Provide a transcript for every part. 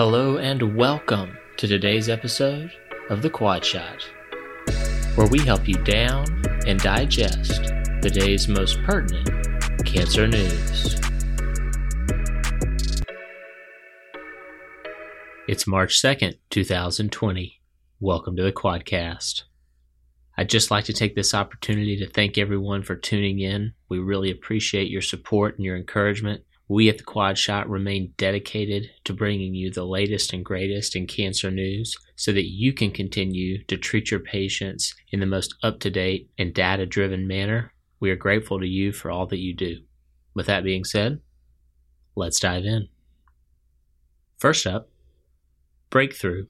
Hello and welcome to today's episode of The Quad Shot, where we help you down and digest the day's most pertinent cancer news. It's March 2nd, 2020. Welcome to the Quadcast. I'd just like to take this opportunity to thank everyone for tuning in. We really appreciate your support and your encouragement. We at the Quad Shot remain dedicated to bringing you the latest and greatest in cancer news so that you can continue to treat your patients in the most up to date and data driven manner. We are grateful to you for all that you do. With that being said, let's dive in. First up, breakthrough.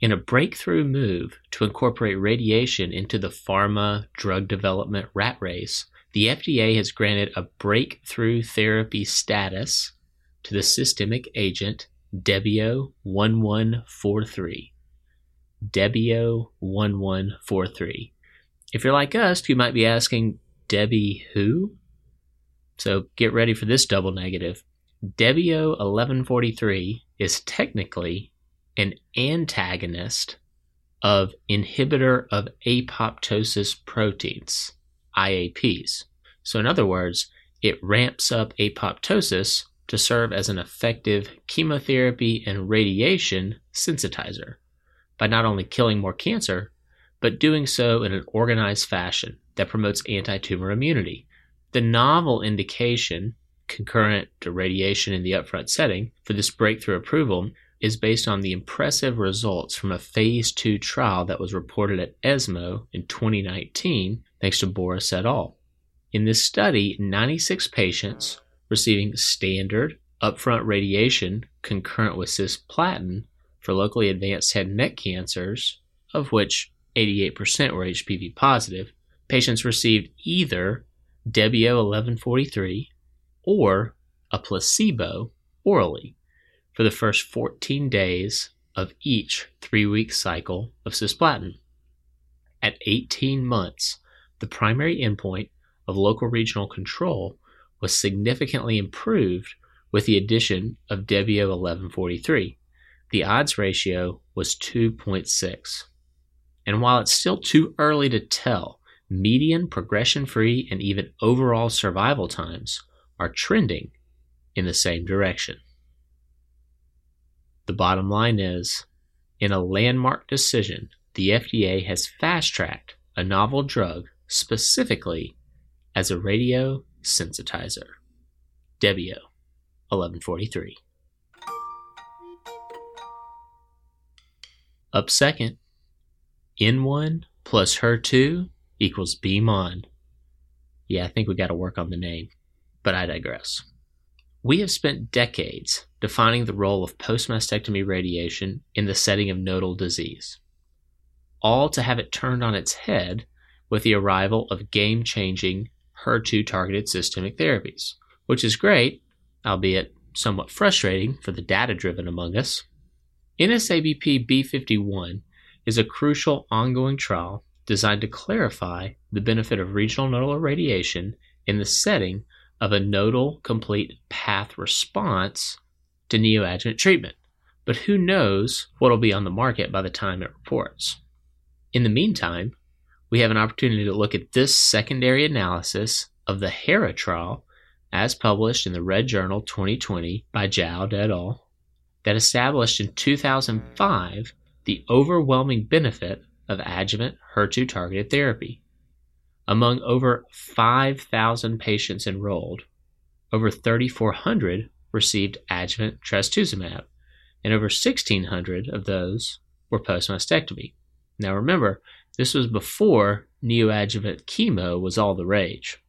In a breakthrough move to incorporate radiation into the pharma drug development rat race, the FDA has granted a breakthrough therapy status to the systemic agent Debio 1143. Debio 1143. If you're like us, you might be asking, Debbie who? So get ready for this double negative. Debio 1143 is technically an antagonist of inhibitor of apoptosis proteins. IAPs. So, in other words, it ramps up apoptosis to serve as an effective chemotherapy and radiation sensitizer by not only killing more cancer, but doing so in an organized fashion that promotes anti tumor immunity. The novel indication, concurrent to radiation in the upfront setting, for this breakthrough approval is based on the impressive results from a phase 2 trial that was reported at ESMO in 2019 thanks to Bourhis et al. In this study, 96 patients receiving standard upfront radiation concurrent with cisplatin for locally advanced head and neck cancers, of which 88% were HPV positive, patients received either Debio 1143 or a placebo orally for the first 14 days of each three week cycle of cisplatin. At 18 months, the primary endpoint of local regional control was significantly improved with the addition of Debio 1143. The odds ratio was 2.6. And while it's still too early to tell, median progression free and even overall survival times are trending in the same direction. The bottom line is in a landmark decision, the FDA has fast tracked a novel drug specifically as a radio sensitizer. Debio 1143. Up second, N1 plus HER2 equals BMON. Yeah, I think we got to work on the name, but I digress. We have spent decades defining the role of post mastectomy radiation in the setting of nodal disease, all to have it turned on its head with the arrival of game changing HER2 targeted systemic therapies, which is great, albeit somewhat frustrating for the data driven among us. NSABP B51 is a crucial ongoing trial designed to clarify the benefit of regional nodal irradiation in the setting of a nodal complete path response to neoadjuvant treatment. But who knows what will be on the market by the time it reports. In the meantime, we have an opportunity to look at this secondary analysis of the HERA trial as published in the Red Journal 2020 by Joud et al. that established in 2005 the overwhelming benefit of adjuvant HER2 targeted therapy. Among over 5,000 patients enrolled, over 3,400 received adjuvant trastuzumab, and over 1,600 of those were post mastectomy. Now remember, this was before neoadjuvant chemo was all the rage.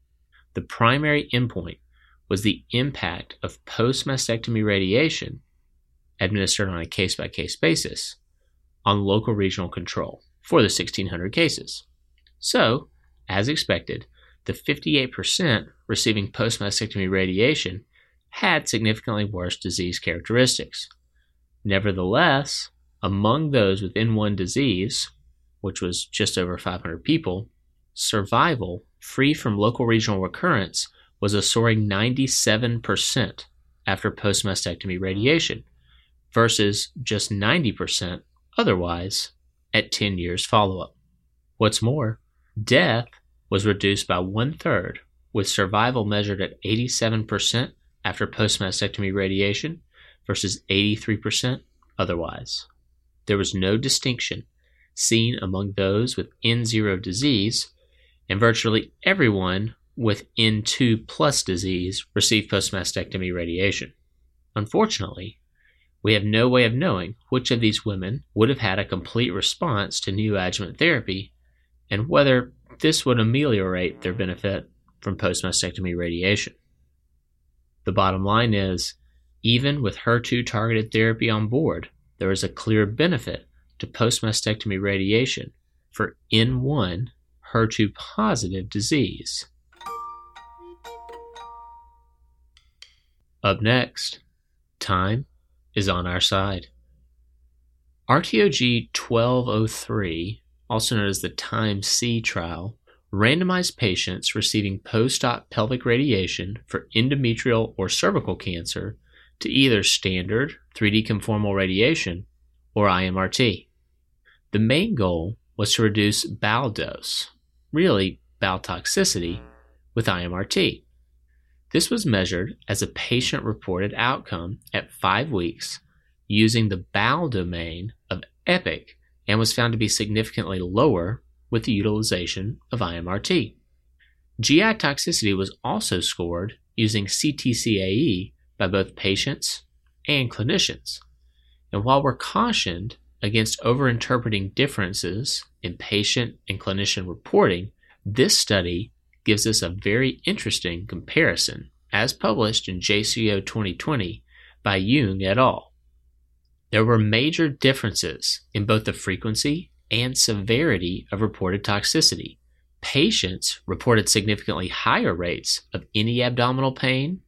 The primary endpoint was the impact of post mastectomy radiation administered on a case by case basis on local regional control for the 1600 cases. So, as expected, the 58% receiving post mastectomy radiation had significantly worse disease characteristics. Nevertheless, among those with N1 disease, which was just over 500 people, survival free from local regional recurrence was a soaring 97% after post mastectomy radiation, versus just 90% otherwise at 10 years follow up. What's more, death was reduced by one third, with survival measured at 87% after post mastectomy radiation versus 83% otherwise. There was no distinction seen among those with N0 disease, and virtually everyone with N2 plus disease received postmastectomy radiation. Unfortunately, we have no way of knowing which of these women would have had a complete response to neoadjuvant therapy and whether this would ameliorate their benefit from postmastectomy radiation. The bottom line is even with HER2 targeted therapy on board, there is a clear benefit to post mastectomy radiation for N1 HER2 positive disease. Up next, time is on our side. RTOG 1203, also known as the Time C trial, randomized patients receiving post op pelvic radiation for endometrial or cervical cancer to either standard 3D conformal radiation or IMRT. The main goal was to reduce bowel dose, really bowel toxicity, with IMRT. This was measured as a patient reported outcome at five weeks using the bowel domain of EPIC and was found to be significantly lower with the utilization of IMRT. GI toxicity was also scored using CTCAE by both patients and clinicians. And while we're cautioned against overinterpreting differences in patient and clinician reporting, this study gives us a very interesting comparison, as published in JCO 2020 by Yeung et al. There were major differences in both the frequency and severity of reported toxicity. Patients reported significantly higher rates of any abdominal pain,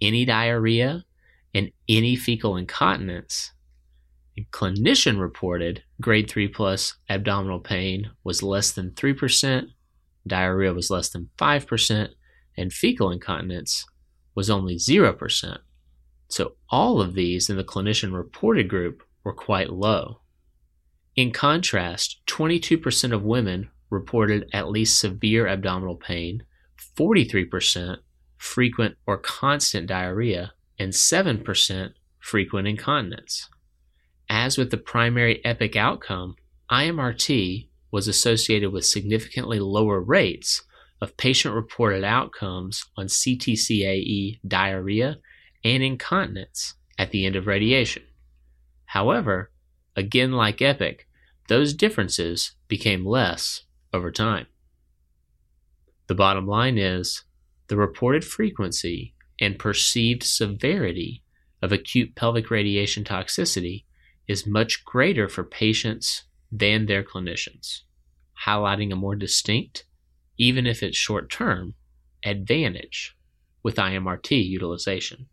any diarrhea, and any fecal incontinence. Clinician reported grade 3 plus abdominal pain was less than 3%, diarrhea was less than 5%, and fecal incontinence was only 0%. So all of these in the clinician reported group were quite low. In contrast, 22% of women reported at least severe abdominal pain, 43% frequent or constant diarrhea, and 7% frequent incontinence. As with the primary EPIC outcome, IMRT was associated with significantly lower rates of patient reported outcomes on CTCAE diarrhea and incontinence at the end of radiation. However, again like EPIC, those differences became less over time. The bottom line is the reported frequency and perceived severity of acute pelvic radiation toxicity is much greater for patients than their clinicians, highlighting a more distinct, even if it's short term, advantage with IMRT utilization.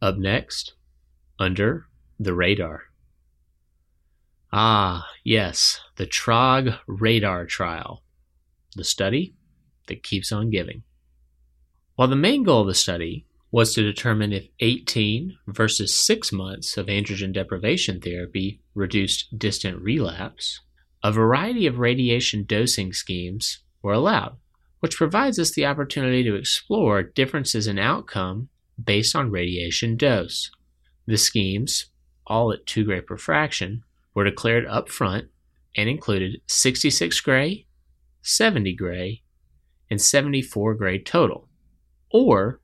Up next, under the radar. Ah, yes, the TROG radar trial, the study that keeps on giving. While the main goal of the study was to determine if 18 versus 6 months of androgen deprivation therapy reduced distant relapse, a variety of radiation dosing schemes were allowed, which provides us the opportunity to explore differences in outcome based on radiation dose. The schemes, all at 2 gray per fraction, were declared up front and included 66 gray, 70 gray, and 74 gray total, or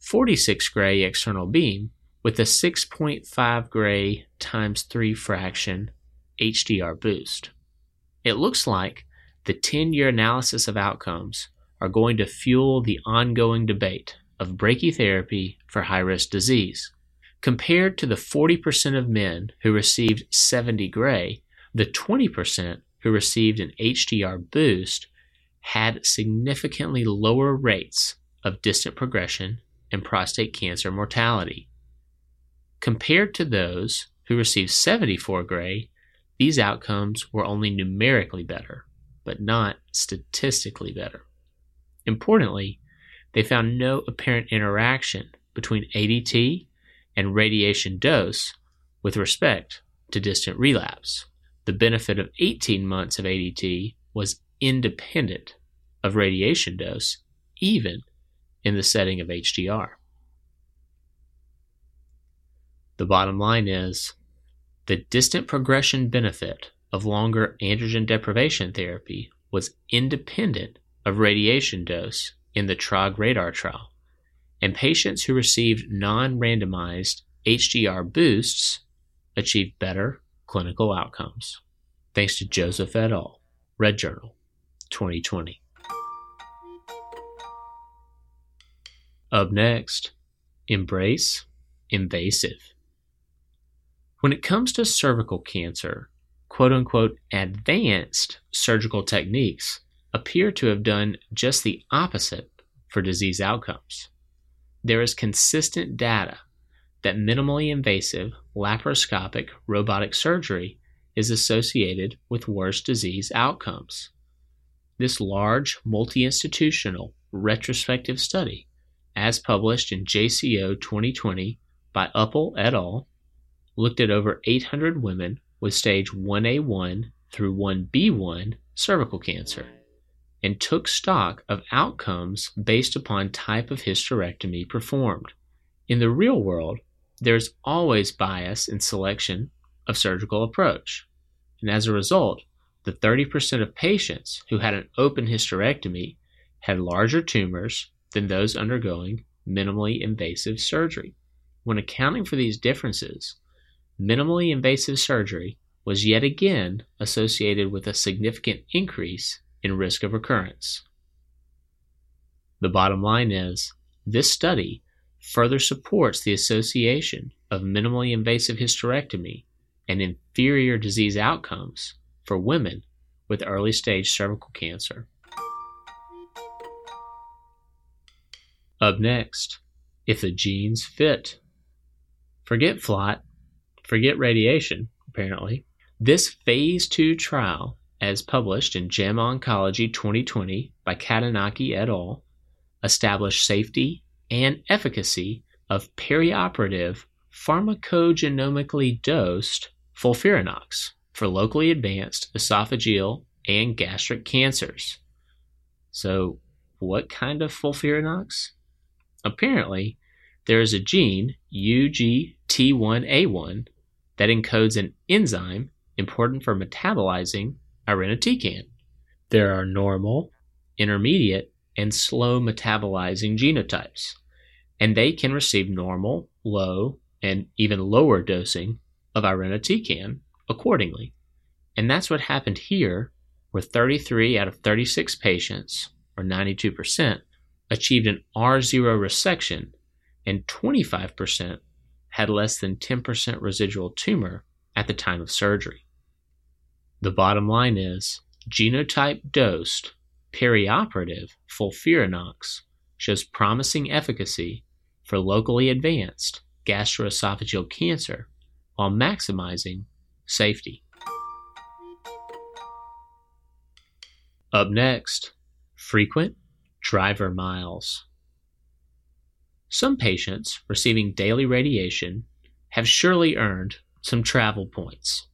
46 gray external beam with a 6.5 gray times 3 fraction HDR boost. It looks like the 10 year analysis of outcomes are going to fuel the ongoing debate of brachytherapy for high risk disease. Compared to the 40% of men who received 70 gray, the 20% who received an HDR boost had significantly lower rates of distant progression and prostate cancer mortality. Compared to those who received 74 gray, these outcomes were only numerically better, but not statistically better. Importantly, they found no apparent interaction between ADT and radiation dose with respect to distant relapse. The benefit of 18 months of ADT was independent of radiation dose, even in the setting of HDR. The bottom line is the distant progression benefit of longer androgen deprivation therapy was independent of radiation dose in the TROG radar trial, and patients who received non randomized HDR boosts achieved better clinical outcomes. Thanks to Joseph et al., Red Journal, 2020. Up next, embrace invasive. When it comes to cervical cancer, quote unquote advanced surgical techniques appear to have done just the opposite for disease outcomes. There is consistent data that minimally invasive laparoscopic robotic surgery is associated with worse disease outcomes. This large multi institutional retrospective study, as published in JCO 2020 by Uppal et al., looked at over 800 women with stage 1A1 through 1B1 cervical cancer and took stock of outcomes based upon type of hysterectomy performed. In the real world, there's always bias in selection of surgical approach. And as a result, the 30% of patients who had an open hysterectomy had larger tumors than those undergoing minimally invasive surgery. When accounting for these differences, minimally invasive surgery was yet again associated with a significant increase in risk of recurrence. The bottom line is this study further supports the association of minimally invasive hysterectomy and inferior disease outcomes for women with early stage cervical cancer. Up next, if the genes fit. Forget FLOT, forget radiation, apparently. This phase 2 trial as published in JAMA Oncology 2020 by Catenacci et al., established safety and efficacy of perioperative pharmacogenomically dosed FOLFIRINOX for locally advanced esophageal and gastric cancers. So, what kind of FOLFIRINOX? Apparently, there is a gene, UGT1A1, that encodes an enzyme important for metabolizing irinotecan. There are normal, intermediate, and slow metabolizing genotypes, and they can receive normal, low, and even lower dosing of irinotecan accordingly. And that's what happened here, where 33 out of 36 patients, or 92%, achieved an R0 resection, and 25% had less than 10% residual tumor at the time of surgery. The bottom line is genotype dosed perioperative FOLFIRINOX shows promising efficacy for locally advanced gastroesophageal cancer while maximizing safety. Up next, frequent driver miles. Some patients receiving daily radiation have surely earned some travel points.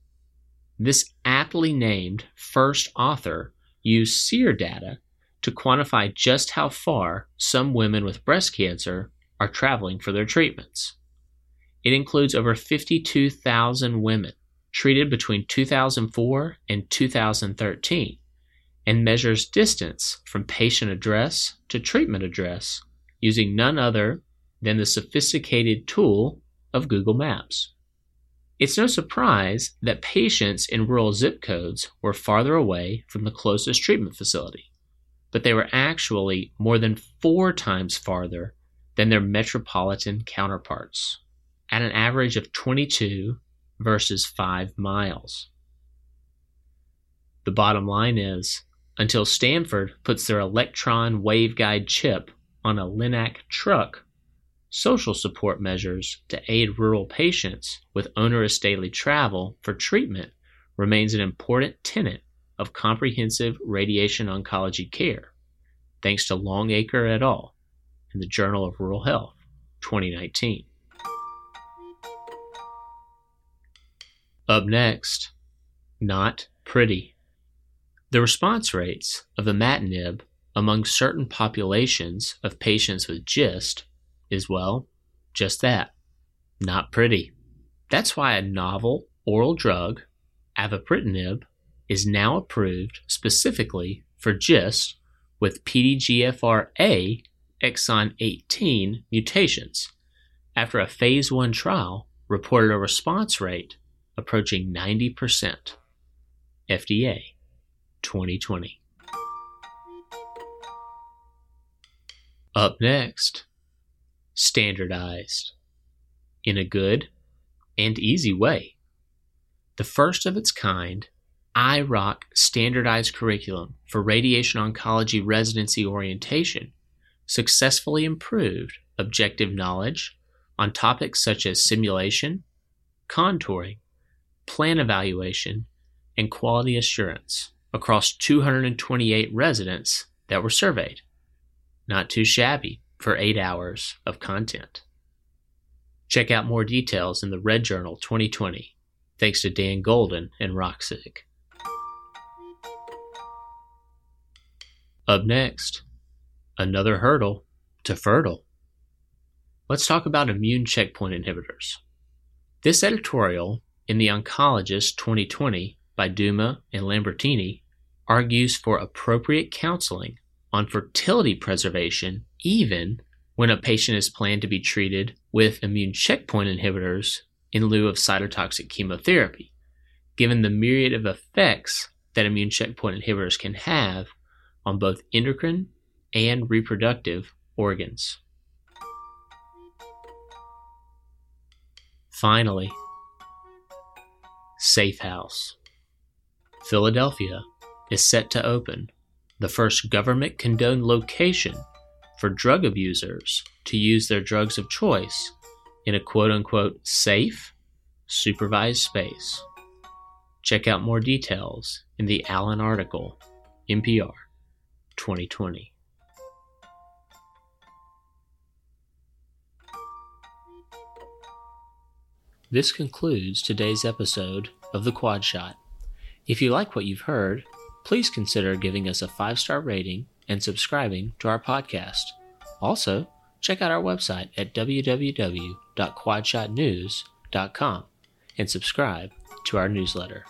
This aptly named first author used SEER data to quantify just how far some women with breast cancer are traveling for their treatments. It includes over 52,000 women treated between 2004 and 2013 and measures distance from patient address to treatment address using none other than the sophisticated tool of Google Maps. It's no surprise that patients in rural zip codes were farther away from the closest treatment facility, but they were actually more than four times farther than their metropolitan counterparts, at an average of 22 versus 5 miles. The bottom line is until Stanford puts their electron waveguide chip on a Linac truck social support measures to aid rural patients with onerous daily travel for treatment remains an important tenet of comprehensive radiation oncology care, thanks to Longacre et al. in the Journal of Rural Health 2019. Up next, not pretty. The response rates of imatinib among certain populations of patients with GIST is, well, just that not pretty. That's why a novel oral drug, avapritinib, is now approved specifically for GIST with PDGFRA exon 18 mutations after a phase 1 trial reported a response rate approaching 90%. FDA 2020. Up next, standardized in a good and easy way. The first of its kind IROC standardized curriculum for radiation oncology residency orientation successfully improved objective knowledge on topics such as simulation, contouring, plan evaluation, and quality assurance across 228 residents that were surveyed. Not too shabby for eight hours of content. Check out more details in the Red Journal 2020, thanks to Dan Golden and Roxig. Up next, another hurdle to fertile. Let's talk about immune checkpoint inhibitors. This editorial in The Oncologist 2020 by Duma and Lambertini argues for appropriate counseling on fertility preservation even when a patient is planned to be treated with immune checkpoint inhibitors in lieu of cytotoxic chemotherapy, given the myriad of effects that immune checkpoint inhibitors can have on both endocrine and reproductive organs. Finally, Safe House. Philadelphia is set to open the first government condoned location for drug abusers to use their drugs of choice in a quote unquote safe, supervised space. Check out more details in the Allen article, NPR 2020. This concludes today's episode of The Quad Shot. If you like what you've heard, please consider giving us a five star rating and subscribing to our podcast. Also, check out our website at www.quadshotnews.com and subscribe to our newsletter.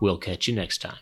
We'll catch you next time.